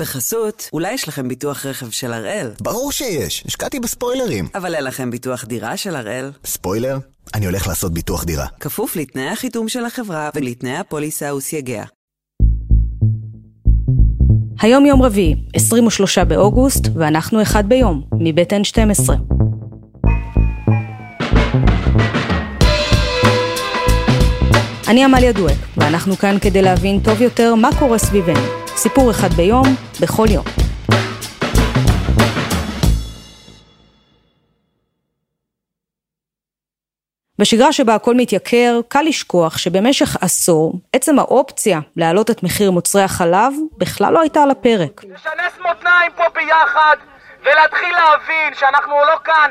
בחסות, אולי יש לכם ביטוח רכב של הראל. ברור שיש, השקעתי בספוילרים. אבל אין לכם ביטוח דירה של הראל. ספוילר? אני הולך לעשות ביטוח דירה. כפוף לתנאי החיתום של החברה ולתנאי הפוליסה וסייגיה. היום יום רביעי, 23 באוגוסט, ואנחנו אחד ביום, מבית N12. אני עמליה דואק, ואנחנו כאן כדי להבין טוב יותר מה קורה סביבנו. סיפור אחד ביום, בכל יום. בשגרה שבה הכל מתייקר, קל לשכוח שבמשך עשור, עצם האופציה להעלות את מחיר מוצרי החלב בכלל לא הייתה על הפרק. לשנס מותניים פה ביחד ולהתחיל להבין שאנחנו לא כאן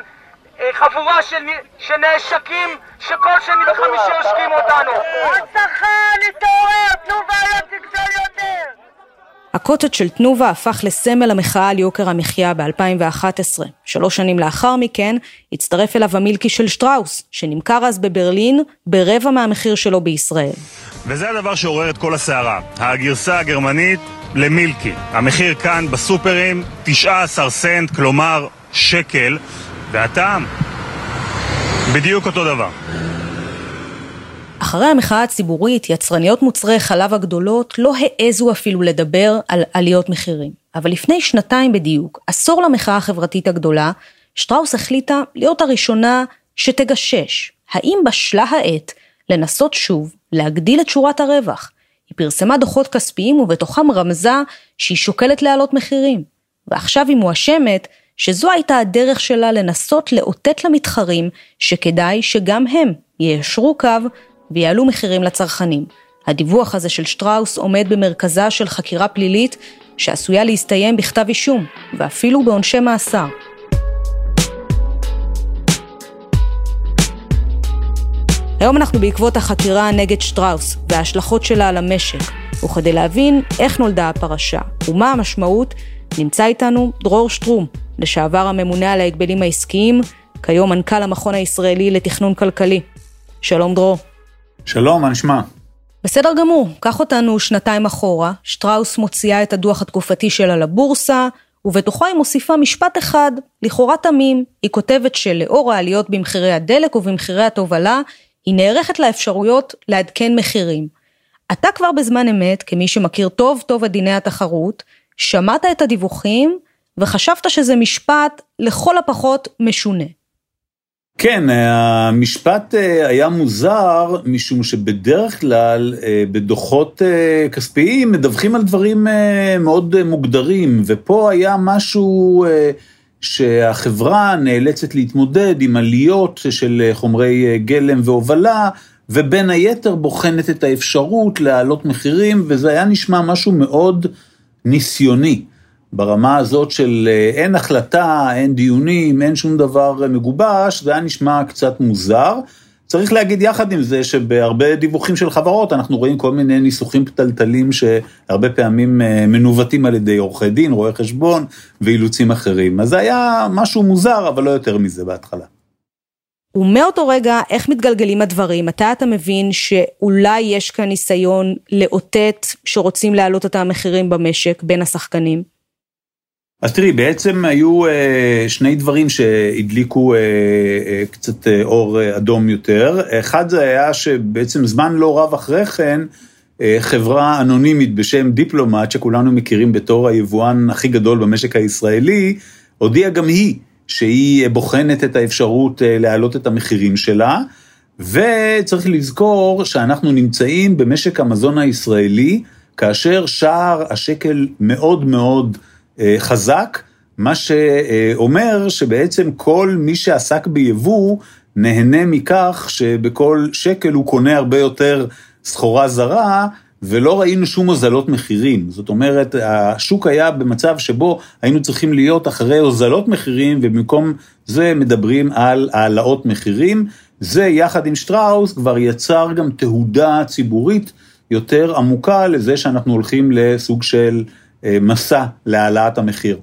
אה, חבורה של, של נעשקים שכל שני וחמישי עושקים אותנו. הצרכן, להתעורר, תנו בעיות תגזול יותר! הקוטג' של תנובה הפך לסמל המחאה על יוקר המחיה ב-2011. שלוש שנים לאחר מכן הצטרף אליו המילקי של שטראוס, שנמכר אז בברלין ברבע מהמחיר שלו בישראל. וזה הדבר שעורר את כל הסערה, הגרסה הגרמנית למילקי. המחיר כאן בסופרים 19 סנט, כלומר שקל, והטעם בדיוק אותו דבר. אחרי המחאה הציבורית, יצרניות מוצרי חלב הגדולות לא העזו אפילו לדבר על עליות מחירים. אבל לפני שנתיים בדיוק, עשור למחאה החברתית הגדולה, שטראוס החליטה להיות הראשונה שתגשש. האם בשלה העת לנסות שוב להגדיל את שורת הרווח? היא פרסמה דוחות כספיים ובתוכם רמזה שהיא שוקלת להעלות מחירים. ועכשיו היא מואשמת שזו הייתה הדרך שלה לנסות לאותת למתחרים שכדאי שגם הם יישרו קו ויעלו מחירים לצרכנים. הדיווח הזה של שטראוס עומד במרכזה של חקירה פלילית שעשויה להסתיים בכתב אישום, ואפילו בעונשי מאסר. היום אנחנו בעקבות החקירה נגד שטראוס וההשלכות שלה על המשק, וכדי להבין איך נולדה הפרשה ומה המשמעות, נמצא איתנו דרור שטרום, לשעבר הממונה על ההגבלים העסקיים, כיום מנכ"ל המכון הישראלי לתכנון כלכלי. שלום דרור. שלום, מה נשמע? בסדר גמור, קח אותנו שנתיים אחורה, שטראוס מוציאה את הדוח התקופתי שלה לבורסה, ובתוכו היא מוסיפה משפט אחד, לכאורה תמים, היא כותבת שלאור העליות במחירי הדלק ובמחירי התובלה, היא נערכת לאפשרויות לעדכן מחירים. אתה כבר בזמן אמת, כמי שמכיר טוב טוב את דיני התחרות, שמעת את הדיווחים וחשבת שזה משפט לכל הפחות משונה. כן, המשפט אה, היה מוזר, משום שבדרך כלל אה, בדוחות אה, כספיים מדווחים על דברים מאוד מוגדרים, ופה היה משהו שהחברה נאלצת להתמודד עם עליות של חומרי גלם והובלה, ובין היתר בוחנת את האפשרות להעלות מחירים, וזה היה נשמע משהו מאוד ניסיוני. ברמה הזאת של אה, אין החלטה, אין דיונים, אין שום דבר מגובש, זה היה נשמע קצת מוזר. צריך להגיד יחד עם זה שבהרבה דיווחים של חברות אנחנו רואים כל מיני ניסוחים פתלתלים שהרבה פעמים אה, מנווטים על ידי עורכי דין, רואי חשבון ואילוצים אחרים. אז זה היה משהו מוזר, אבל לא יותר מזה בהתחלה. ומאותו רגע, איך מתגלגלים הדברים? מתי אתה מבין שאולי יש כאן ניסיון לאותת שרוצים להעלות את המחירים במשק בין השחקנים? אז תראי, בעצם היו אה, שני דברים שהדליקו אה, אה, קצת אור אדום יותר. אחד זה היה שבעצם זמן לא רב אחרי כן, חברה אנונימית בשם דיפלומט, שכולנו מכירים בתור היבואן הכי גדול במשק הישראלי, הודיעה גם היא שהיא בוחנת את האפשרות להעלות את המחירים שלה, וצריך לזכור שאנחנו נמצאים במשק המזון הישראלי, כאשר שער השקל מאוד מאוד אה, חזק, מה שאומר שבעצם כל מי שעסק ביבוא נהנה מכך שבכל שקל הוא קונה הרבה יותר סחורה זרה, ולא ראינו שום הוזלות מחירים. זאת אומרת, השוק היה במצב שבו היינו צריכים להיות אחרי הוזלות מחירים, ובמקום זה מדברים על העלאות מחירים. זה יחד עם שטראוס כבר יצר גם תהודה ציבורית יותר עמוקה לזה שאנחנו הולכים לסוג של אה, מסע להעלאת המחיר.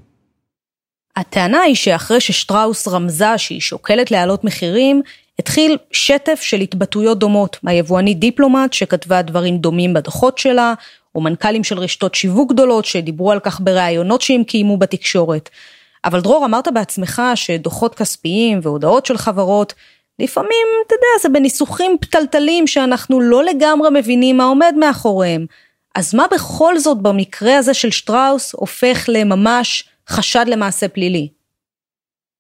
הטענה היא שאחרי ששטראוס רמזה שהיא שוקלת להעלות מחירים, התחיל שטף של התבטאויות דומות מהיבואנית דיפלומט שכתבה דברים דומים בדוחות שלה, או מנכ"לים של רשתות שיווק גדולות שדיברו על כך בראיונות שהם קיימו בתקשורת. אבל דרור, אמרת בעצמך שדוחות כספיים והודעות של חברות, לפעמים, אתה יודע, זה בניסוחים פתלתלים שאנחנו לא לגמרי מבינים מה עומד מאחוריהם. אז מה בכל זאת במקרה הזה של שטראוס הופך לממש חשד למעשה פלילי?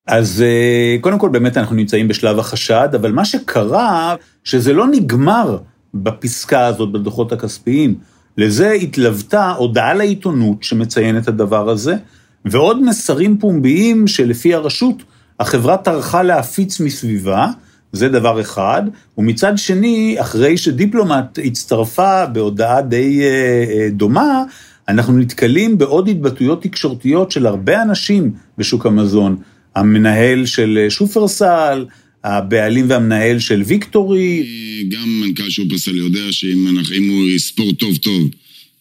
אז אה, קודם כל באמת אנחנו נמצאים בשלב החשד, אבל מה שקרה, שזה לא נגמר בפסקה הזאת בדוחות הכספיים. לזה התלוותה הודעה לעיתונות שמציין את הדבר הזה, ועוד מסרים פומביים שלפי הרשות החברה טרחה להפיץ מסביבה, זה דבר אחד, ומצד שני, אחרי שדיפלומט הצטרפה בהודעה די אה, אה, דומה, אנחנו נתקלים בעוד התבטאויות תקשורתיות של הרבה אנשים בשוק המזון. המנהל של שופרסל, הבעלים והמנהל של ויקטורי. גם מנכ"ל שופרסל יודע שאם הוא יספור טוב טוב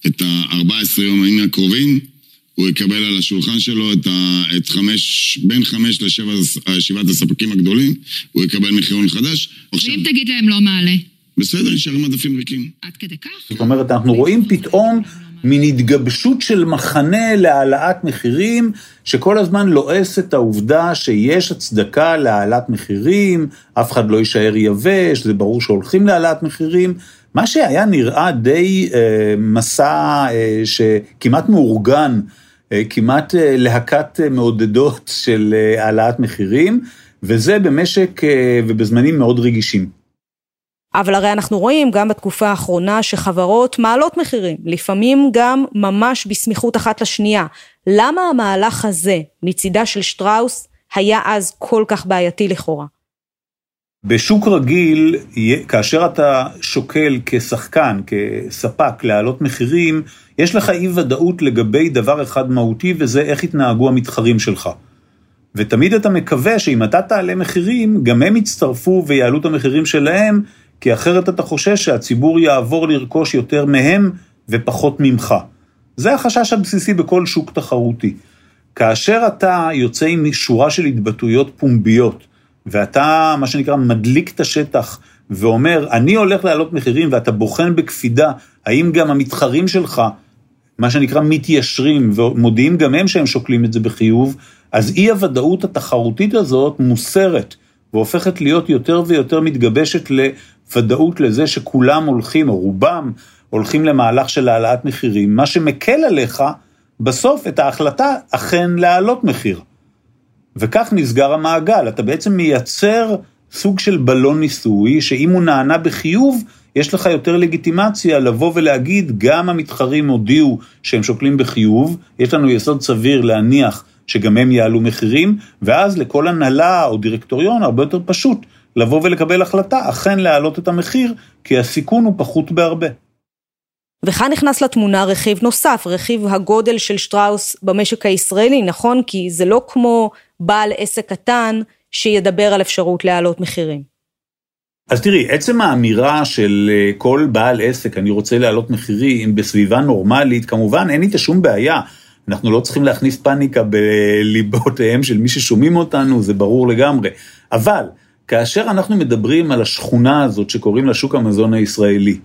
את ה-14 יום הקרובים, הוא יקבל על השולחן שלו את, ה, את חמש, בין חמש לשבעת הספקים הגדולים, הוא יקבל מחירון חדש. ואם תגיד להם לא מעלה? בסדר, נשארים מדפים ריקים. עד כדי כך? זאת אומרת, אנחנו רואים פתאום מין התגבשות של מחנה להעלאת מחירים, שכל הזמן לועס את העובדה שיש הצדקה להעלאת מחירים, אף אחד לא יישאר יבש, זה ברור שהולכים להעלאת מחירים. מה שהיה נראה די אה, מסע אה, שכמעט מאורגן, כמעט אה, להקת אה, מעודדות של אה, העלאת מחירים, וזה במשק אה, ובזמנים מאוד רגישים. אבל הרי אנחנו רואים גם בתקופה האחרונה שחברות מעלות מחירים, לפעמים גם ממש בסמיכות אחת לשנייה. למה המהלך הזה מצידה של שטראוס היה אז כל כך בעייתי לכאורה? בשוק רגיל, כאשר אתה שוקל כשחקן, כספק, להעלות מחירים, יש לך אי ודאות לגבי דבר אחד מהותי, וזה איך יתנהגו המתחרים שלך. ותמיד אתה מקווה שאם אתה תעלה מחירים, גם הם יצטרפו ויעלו את המחירים שלהם, כי אחרת אתה חושש שהציבור יעבור לרכוש יותר מהם ופחות ממך. זה החשש הבסיסי בכל שוק תחרותי. כאשר אתה יוצא עם שורה של התבטאויות פומביות, ואתה, מה שנקרא, מדליק את השטח ואומר, אני הולך להעלות מחירים, ואתה בוחן בקפידה, האם גם המתחרים שלך, מה שנקרא, מתיישרים, ומודיעים גם הם שהם שוקלים את זה בחיוב, אז אי הוודאות התחרותית הזאת מוסרת, והופכת להיות יותר ויותר מתגבשת ודאות לזה שכולם הולכים, או רובם, הולכים למהלך של העלאת מחירים, מה שמקל עליך בסוף את ההחלטה אכן להעלות מחיר. וכך נסגר המעגל, אתה בעצם מייצר סוג של בלון ניסוי, שאם הוא נענה בחיוב, יש לך יותר לגיטימציה לבוא ולהגיד, גם המתחרים הודיעו שהם שוקלים בחיוב, יש לנו יסוד סביר להניח שגם הם יעלו מחירים, ואז לכל הנהלה או דירקטוריון הרבה יותר פשוט לבוא ולקבל החלטה אכן להעלות את המחיר, כי הסיכון הוא פחות בהרבה. וכאן נכנס לתמונה רכיב נוסף, רכיב הגודל של שטראוס במשק הישראלי, נכון? כי זה לא כמו בעל עסק קטן שידבר על אפשרות להעלות מחירים. אז תראי, עצם האמירה של אה, כל בעל עסק, אני רוצה להעלות מחירים בסביבה נורמלית, כמובן אין איתה שום בעיה. אנחנו לא צריכים להכניס פאניקה בליבותיהם של מי ששומעים אותנו, זה ברור לגמרי. אבל כאשר אנחנו מדברים על השכונה הזאת שקוראים לה שוק המזון הישראלי,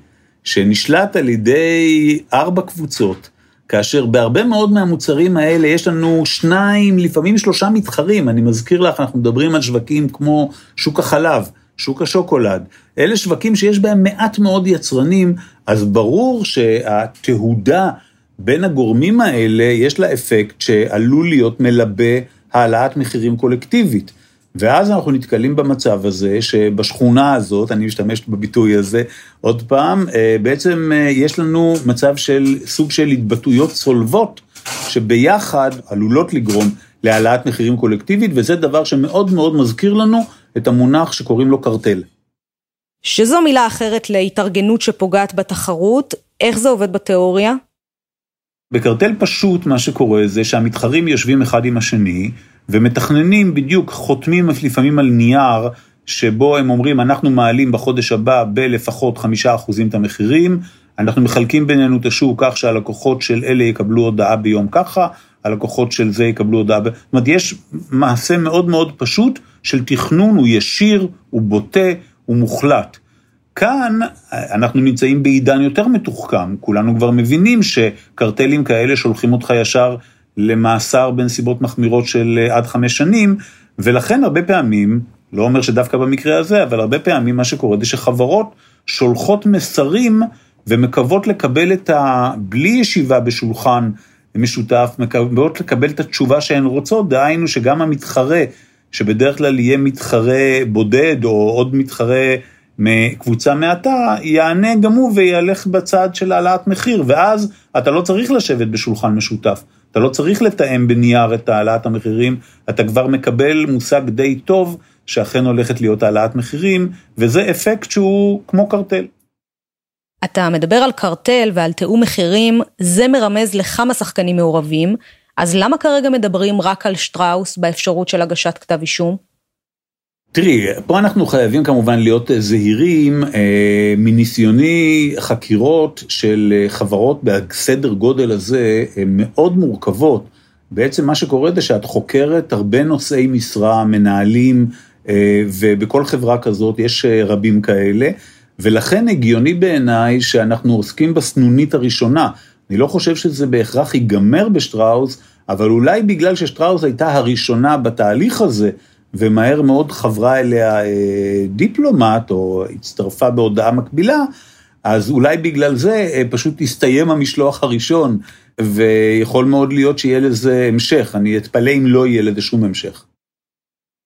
שנשלט על ידי ארבע קבוצות, כאשר בהרבה מאוד מהמוצרים האלה יש לנו שניים, לפעמים שלושה מתחרים, אני מזכיר לך, אנחנו מדברים על שווקים כמו שוק החלב, שוק השוקולד, אלה שווקים שיש בהם מעט מאוד יצרנים, אז ברור שהתהודה בין הגורמים האלה יש לה אפקט שעלול להיות מלבה העלאת מחירים קולקטיבית. ואז אנחנו נתקלים במצב הזה, שבשכונה הזאת, אני משתמש בביטוי הזה עוד פעם, אה, בעצם אה, יש לנו מצב של סוג של התבטאויות צולבות, שביחד עלולות לגרום להעלאת מחירים קולקטיבית, וזה דבר שמאוד מאוד מזכיר לנו את המונח שקוראים לו קרטל. שזו מילה אחרת להתארגנות שפוגעת בתחרות, איך זה עובד בתיאוריה? בקרטל פשוט מה שקורה זה שהמתחרים יושבים אחד עם השני, ומתכננים בדיוק, חותמים לפעמים על נייר, שבו הם אומרים, אנחנו מעלים בחודש הבא בלפחות חמישה אחוזים את המחירים, אנחנו מחלקים בינינו את השוק כך שהלקוחות של אלה יקבלו הודעה ביום ככה, הלקוחות של זה יקבלו הודעה, ב... זאת אומרת, יש מעשה מאוד מאוד פשוט של תכנון, הוא ישיר, הוא בוטה, הוא מוחלט. כאן אנחנו נמצאים בעידן יותר מתוחכם, כולנו כבר מבינים שקרטלים כאלה שולחים אותך ישר למאסר בנסיבות מחמירות של עד חמש שנים, ולכן הרבה פעמים, לא אומר שדווקא במקרה הזה, אבל הרבה פעמים מה שקורה זה שחברות שולחות מסרים ומקוות לקבל את ה... בלי ישיבה בשולחן משותף, מקוות לקבל את התשובה שהן רוצות, דהיינו שגם המתחרה, שבדרך כלל יהיה מתחרה בודד או עוד מתחרה מקבוצה מעטה, יענה גם הוא וילך בצד של העלאת מחיר, ואז אתה לא צריך לשבת בשולחן משותף. אתה לא צריך לתאם בנייר את העלאת המחירים, אתה כבר מקבל מושג די טוב שאכן הולכת להיות העלאת מחירים, וזה אפקט שהוא כמו קרטל. אתה מדבר על קרטל ועל תיאום מחירים, זה מרמז לכמה שחקנים מעורבים, אז למה כרגע מדברים רק על שטראוס באפשרות של הגשת כתב אישום? תראי, פה אנחנו חייבים כמובן להיות זהירים אה, מניסיוני חקירות של אה, חברות בסדר גודל הזה, הן מאוד מורכבות. בעצם מה שקורה זה שאת חוקרת הרבה נושאי משרה, מנהלים, אה, ובכל חברה כזאת יש אה, רבים כאלה, ולכן הגיוני בעיניי שאנחנו עוסקים בסנונית הראשונה. אני לא חושב שזה בהכרח ייגמר בשטראוס, אבל אולי בגלל ששטראוס הייתה הראשונה בתהליך הזה, ומהר מאוד חברה אליה אה, דיפלומט, או הצטרפה בהודעה מקבילה, אז אולי בגלל זה אה, פשוט הסתיים המשלוח הראשון, ויכול מאוד להיות שיהיה לזה המשך, אני אתפלא אם לא יהיה לזה שום המשך.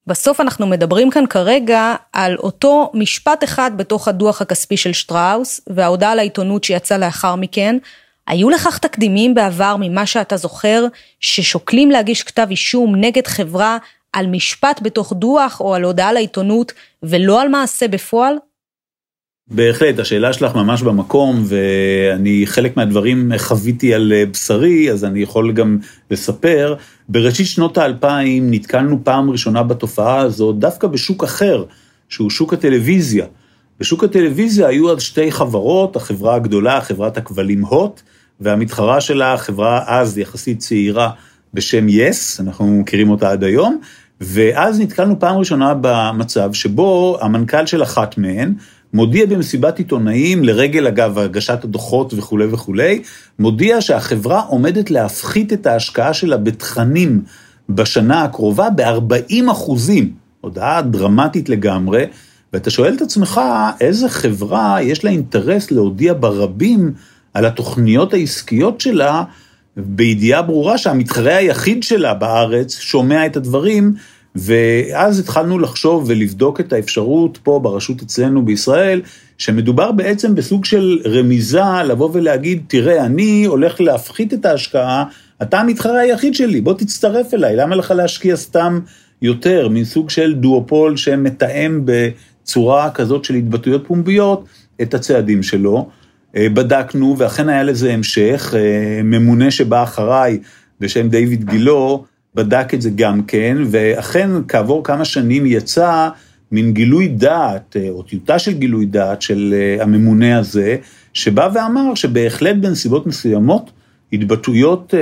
בסוף אנחנו מדברים כאן כרגע על אותו משפט אחד בתוך הדוח הכספי של שטראוס, וההודעה לעיתונות שיצאה לאחר מכן. היו לכך תקדימים בעבר ממה שאתה זוכר, ששוקלים להגיש כתב אישום נגד חברה על משפט בתוך דוח או על הודעה לעיתונות ולא על מעשה בפועל? בהחלט, השאלה שלך ממש במקום, ואני חלק מהדברים חוויתי על בשרי, אז אני יכול גם לספר. בראשית שנות האלפיים נתקלנו פעם ראשונה בתופעה הזאת, דווקא בשוק אחר, שהוא שוק הטלוויזיה. בשוק הטלוויזיה היו אז שתי חברות, החברה הגדולה, חברת הכבלים הוט, והמתחרה שלה, חברה אז יחסית צעירה בשם יס, אנחנו מכירים אותה עד היום, ואז נתקלנו פעם ראשונה במצב שבו המנכ"ל של אחת מהן מודיע במסיבת עיתונאים, לרגל אגב הגשת הדוחות וכולי וכולי, מודיע שהחברה עומדת להפחית את ההשקעה שלה בתכנים בשנה הקרובה ב-40 אחוזים. הודעה דרמטית לגמרי, ואתה שואל את עצמך, איזה חברה יש לה אינטרס להודיע ברבים על התוכניות העסקיות שלה, בידיעה ברורה שהמתחרה היחיד שלה בארץ שומע את הדברים, ואז התחלנו לחשוב ולבדוק את האפשרות פה ברשות אצלנו בישראל, שמדובר בעצם בסוג של רמיזה לבוא ולהגיד, תראה, אני הולך להפחית את ההשקעה, אתה המתחרה היחיד שלי, בוא תצטרף אליי, למה לך להשקיע סתם יותר, מין סוג של דואופול שמתאם בצורה כזאת של התבטאויות פומביות את הצעדים שלו. אה, בדקנו, ואכן היה לזה המשך, אה, ממונה שבא אחריי בשם דיוויד גילו, בדק את זה גם כן, ואכן כעבור כמה שנים יצא מין גילוי דעת, אה, או טיוטה של גילוי דעת של הממונה הזה, שבא ואמר שבהחלט בנסיבות מסוימות, התבטאויות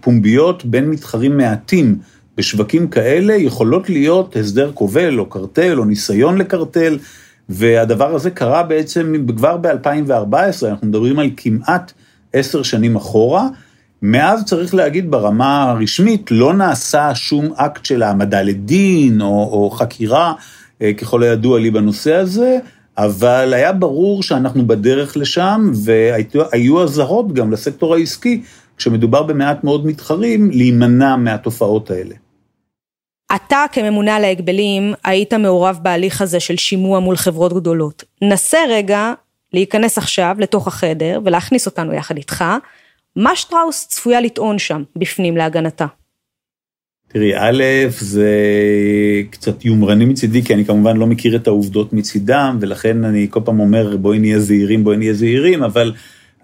פומביות בין מתחרים מעטים בשווקים כאלה יכולות להיות הסדר כובל או קרטל או ניסיון לקרטל. והדבר הזה קרה בעצם כבר ב-2014, אנחנו מדברים על כמעט עשר שנים אחורה. מאז צריך להגיד ברמה הרשמית, לא נעשה שום אקט של העמדה לדין או, או חקירה, אה, ככל הידוע לי בנושא הזה, אבל היה ברור שאנחנו בדרך לשם, והיו אזהרות גם לסקטור העסקי, כשמדובר במעט מאוד מתחרים, להימנע מהתופעות האלה. אתה כממונה על ההגבלים היית מעורב בהליך הזה של שימוע מול חברות גדולות. נסה רגע להיכנס עכשיו לתוך החדר ולהכניס אותנו יחד איתך. מה שטראוס צפויה לטעון שם בפנים להגנתה? תראי, א', זה קצת יומרני מצידי, כי אני כמובן לא מכיר את העובדות מצידם, ולכן אני כל פעם אומר, בואי נהיה זהירים, בואי נהיה זהירים, אבל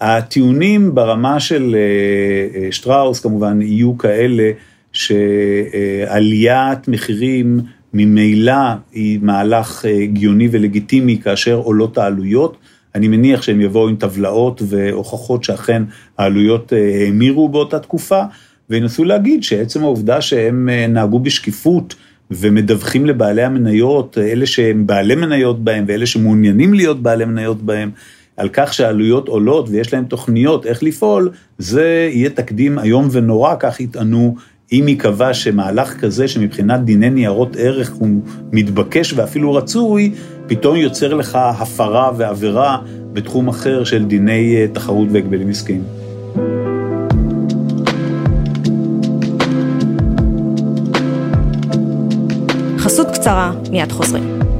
הטיעונים ברמה של אה, אה, שטראוס כמובן יהיו כאלה, שעליית מחירים ממילא היא מהלך אה, הגיוני ולגיטימי כאשר עולות העלויות. אני מניח שהם יבואו עם טבלאות והוכחות שאכן העלויות אה, האמירו באותה תקופה, וינסו להגיד שעצם העובדה שהם אה, נהגו בשקיפות ומדווחים לבעלי המניות, אלה שהם בעלי מניות בהם ואלה שמעוניינים להיות בעלי מניות בהם, על כך שהעלויות עולות ויש להם תוכניות איך לפעול, זה יהיה תקדים איום ונורא, כך יטענו, אם ייקבע שמהלך כזה שמבחינת דיני ניירות ערך הוא מתבקש ואפילו רצוי, פתאום יוצר לך הפרה ועבירה בתחום אחר של דיני אה, תחרות והגבלים עסקיים. חסות קצרה, מיד חוזרים.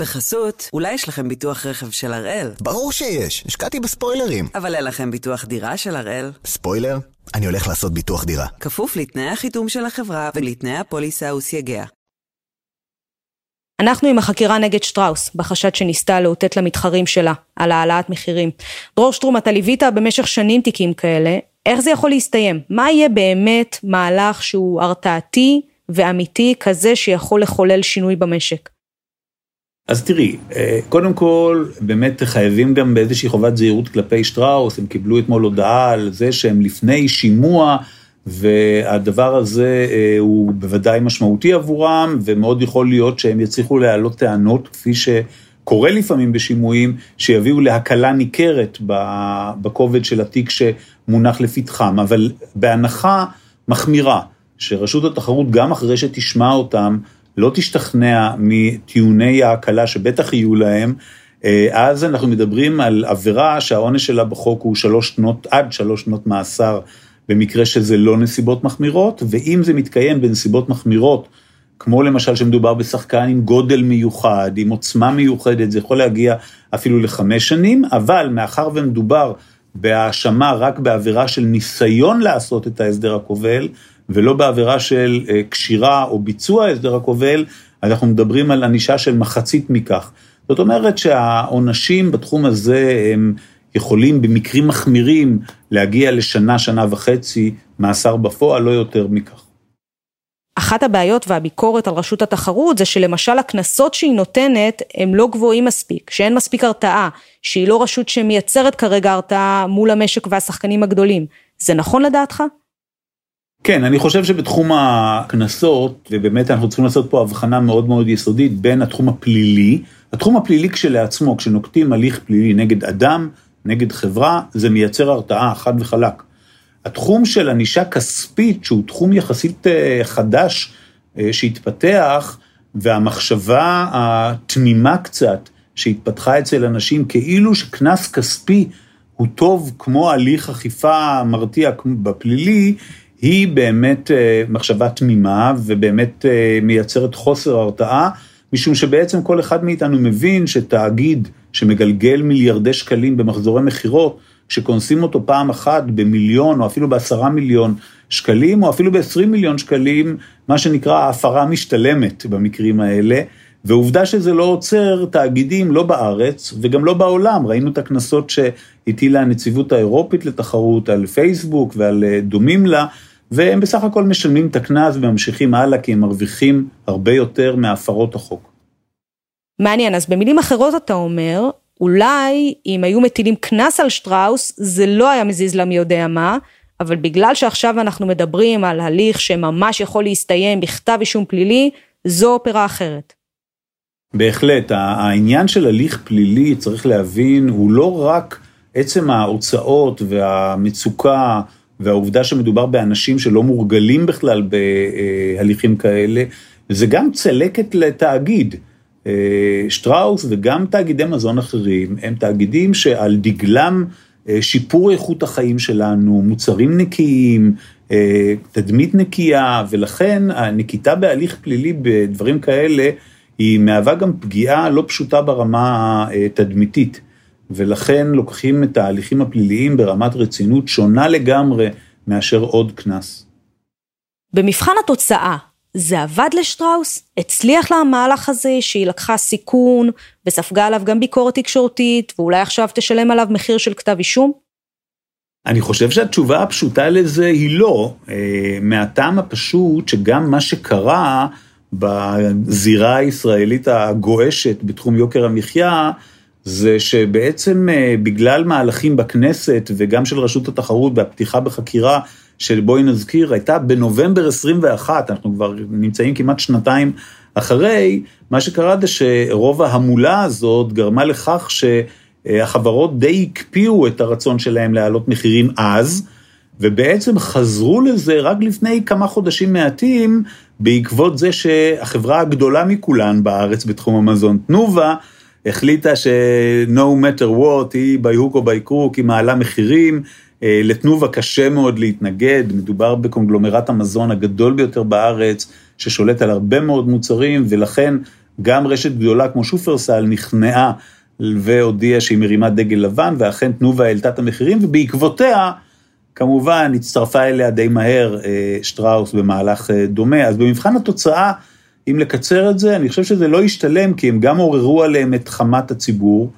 בחסות, אולי יש לכם ביטוח רכב של הראל, ברור שיש, השקעתי בספוילרים. אבל אין לכם ביטוח דירה של הראל. ספוילר? אני הולך לעשות ביטוח דירה. כפוף לתנאי החיתום של החברה ולתנאי הפוליסה וסייגיה. אנחנו עם החקירה נגד שטראוס, בחשד שניסתה לאותת למתחרים שלה על העלאת מחירים. דרור שטרום, אתה ליווית במשך שנים תיקים כאלה, איך זה יכול להסתיים? מה יהיה באמת מהלך שהוא הרתעתי ואמיתי כזה שיכול לחולל שינוי במשק? אז תראי, אה, קודם כל, באמת חייבים גם באיזושהי חובת זהירות כלפי שטראוס, הם קיבלו אתמול הודעה על זה שהם לפני שימוע, והדבר הזה אה, הוא בוודאי משמעותי עבורם, ומאוד יכול להיות שהם יצליחו להעלות טענות, כפי שקורה לפעמים בשימועים, שיביאו להקלה ניכרת בכובד של התיק שמונח לפתחם, אבל בהנחה מחמירה, שרשות התחרות, גם אחרי שתשמע אותם, לא תשתכנע מטיעוני ההקלה שבטח יהיו להם, אה, אז אנחנו מדברים על עבירה שהעונש שלה בחוק הוא שלוש שנות, עד שלוש שנות מאסר במקרה שזה לא נסיבות מחמירות, ואם זה מתקיים בנסיבות מחמירות, כמו למשל שמדובר בשחקן עם גודל מיוחד, עם עוצמה מיוחדת, זה יכול להגיע אפילו לחמש שנים, אבל מאחר ומדובר בהאשמה רק בעבירה של ניסיון לעשות את ההסדר הכובל, ולא בעבירה של אה, קשירה או ביצוע ההסדר הכובל, אנחנו מדברים על ענישה של מחצית מכך. זאת אומרת שהעונשים בתחום הזה הם יכולים במקרים מחמירים להגיע לשנה, שנה וחצי מאסר בפועל, לא יותר מכך. אחת הבעיות והביקורת על רשות התחרות זה שלמשל הקנסות שהיא נותנת הם לא גבוהים מספיק, שאין מספיק הרתעה, שהיא לא רשות שמייצרת כרגע הרתעה מול המשק והשחקנים הגדולים. זה נכון לדעתך? כן, אני חושב שבתחום הקנסות, ובאמת אנחנו צריכים לעשות פה הבחנה מאוד מאוד יסודית בין התחום הפלילי, התחום הפלילי כשלעצמו, כשנוקטים הליך פלילי נגד אדם, נגד חברה, זה מייצר הרתעה חד וחלק. התחום של ענישה כספית, שהוא תחום יחסית אה, חדש אה, שהתפתח, והמחשבה התמימה קצת שהתפתחה אצל אנשים, כאילו שקנס כספי הוא טוב כמו הליך אכיפה מרתיע בפלילי, היא באמת אה, מחשבה תמימה ובאמת אה, מייצרת חוסר הרתעה, משום שבעצם כל אחד מאיתנו מבין שתאגיד שמגלגל מיליארדי שקלים במחזורי מכירות, שקונסים אותו פעם אחת במיליון או אפילו בעשרה מיליון שקלים, או אפילו בעשרים מיליון שקלים, מה שנקרא הפרה משתלמת במקרים האלה. ועובדה שזה לא עוצר תאגידים, לא בארץ וגם לא בעולם. ראינו את הקנסות שהטילה הנציבות האירופית לתחרות על פייסבוק ועל אה, דומים לה, והם בסך הכל משלמים את הקנס וממשיכים הלאה, כי הם מרוויחים הרבה יותר מהפרות החוק. מעניין, אז במילים אחרות אתה אומר, אולי אם היו מטילים קנס על שטראוס, זה לא היה מזיז לה מי יודע מה, אבל בגלל שעכשיו אנחנו מדברים על הליך שממש יכול להסתיים בכתב אישום פלילי, זו אופרה אחרת. בהחלט, העניין של הליך פלילי, צריך להבין, הוא לא רק עצם ההוצאות והמצוקה והעובדה שמדובר באנשים שלא מורגלים בכלל בהליכים כאלה, זה גם צלקת לתאגיד. אה, שטראוס וגם תאגידי מזון אחרים הם תאגידים שעל דגלם אה, שיפור איכות החיים שלנו, מוצרים נקיים, אה, תדמית נקייה, ולכן הנקיטה בהליך פלילי בדברים כאלה היא מהווה גם פגיעה לא פשוטה ברמה התדמיתית. ולכן לוקחים את ההליכים הפליליים ברמת רצינות שונה לגמרי מאשר עוד קנס. במבחן התוצאה, זה עבד לשטראוס? הצליח לה המהלך הזה שהיא לקחה סיכון וספגה עליו גם ביקורת תקשורתית, ואולי עכשיו תשלם עליו מחיר של כתב אישום? אני חושב שהתשובה הפשוטה לזה היא לא, אה, מהטעם הפשוט שגם מה שקרה בזירה הישראלית הגועשת בתחום יוקר המחיה, זה שבעצם אה, בגלל מהלכים בכנסת וגם של רשות התחרות והפתיחה בחקירה של בואי נזכיר, הייתה בנובמבר 21, אנחנו כבר נמצאים כמעט שנתיים אחרי, מה שקרה זה שרוב ההמולה הזאת גרמה לכך שהחברות די הקפיאו את הרצון שלהם להעלות מחירים אז, ובעצם חזרו לזה רק לפני כמה חודשים מעטים, בעקבות זה שהחברה הגדולה מכולן בארץ בתחום המזון, תנובה, החליטה ש-no matter what, היא by hook או by crook, היא מעלה מחירים, אה, לתנובה קשה מאוד להתנגד, מדובר בקונגלומרט המזון הגדול ביותר בארץ, ששולט על הרבה מאוד מוצרים, ולכן גם רשת גדולה כמו שופרסל נכנעה והודיעה שהיא מרימה דגל לבן, ואכן תנובה העלתה את המחירים, ובעקבותיה, כמובן, הצטרפה אליה די מהר אה, שטראוס במהלך אה, דומה. אז במבחן התוצאה, אם לקצר את זה, אני חושב שזה לא ישתלם, כי הם גם עוררו עליהם את חמת הציבור,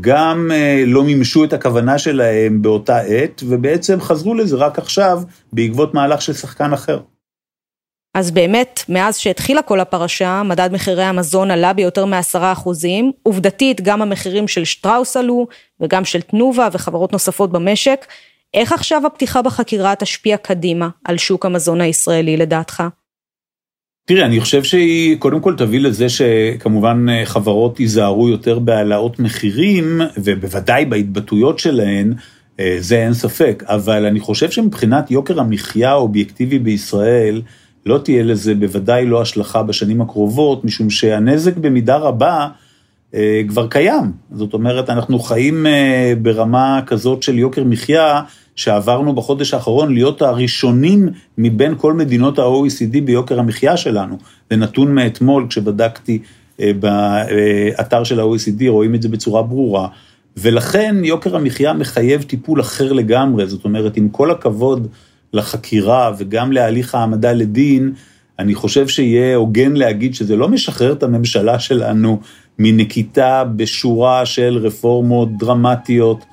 גם אה, לא מימשו את הכוונה שלהם באותה עת, ובעצם חזרו לזה רק עכשיו, בעקבות מהלך של שחקן אחר. אז באמת, מאז שהתחילה כל הפרשה, מדד מחירי המזון עלה ביותר מעשרה אחוזים. עובדתית, גם המחירים של שטראוס עלו, וגם של תנובה וחברות נוספות במשק. איך עכשיו הפתיחה בחקירה תשפיע קדימה על שוק המזון הישראלי לדעתך? תראה, אני חושב שהיא קודם כל תביא לזה שכמובן חברות ייזהרו יותר בהעלאות מחירים, ובוודאי בהתבטאויות שלהן, אה, זה אין ספק, אבל אני חושב שמבחינת יוקר המחיה האובייקטיבי בישראל, לא תהיה לזה בוודאי לא השלכה בשנים הקרובות, משום שהנזק במידה רבה אה, כבר קיים. זאת אומרת, אנחנו חיים אה, ברמה כזאת של יוקר מחיה, שעברנו בחודש האחרון להיות הראשונים מבין כל מדינות ה-OECD ביוקר המחיה שלנו. זה נתון מאתמול, כשבדקתי אה, באתר של ה-OECD, רואים את זה בצורה ברורה. ולכן יוקר המחיה מחייב טיפול אחר לגמרי, זאת אומרת, עם כל הכבוד לחקירה וגם להליך העמדה לדין, אני חושב שיהיה הוגן להגיד שזה לא משחרר את הממשלה שלנו מנקיטה בשורה של רפורמות דרמטיות,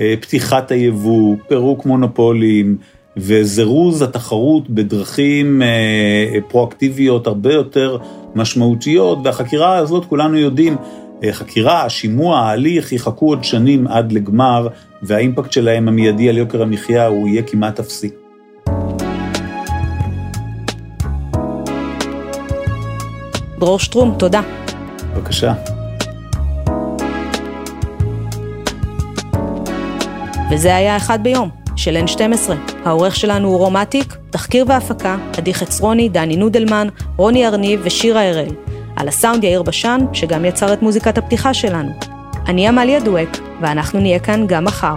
אה, פתיחת היבוא, פירוק מונופולים וזירוז התחרות בדרכים אה, פרואקטיביות הרבה יותר משמעותיות, והחקירה הזאת, כולנו יודעים, אה, חקירה, שימוע, ההליך, יחכו עוד שנים עד לגמר, והאימפקט שלהם המיידי על יוקר המחיה הוא יהיה כמעט אפסי. דרור שטרום, תודה. בבקשה. וזה היה אחד ביום, של N12. העורך שלנו הוא רום אטיק, תחקיר והפקה, עדי חצרוני, דני נודלמן, רוני ארניב ושירה הראל. על הסאונד יאיר בשן, שגם יצר את מוזיקת הפתיחה שלנו. אני עמליה דואק, ואנחנו נהיה כאן גם מחר.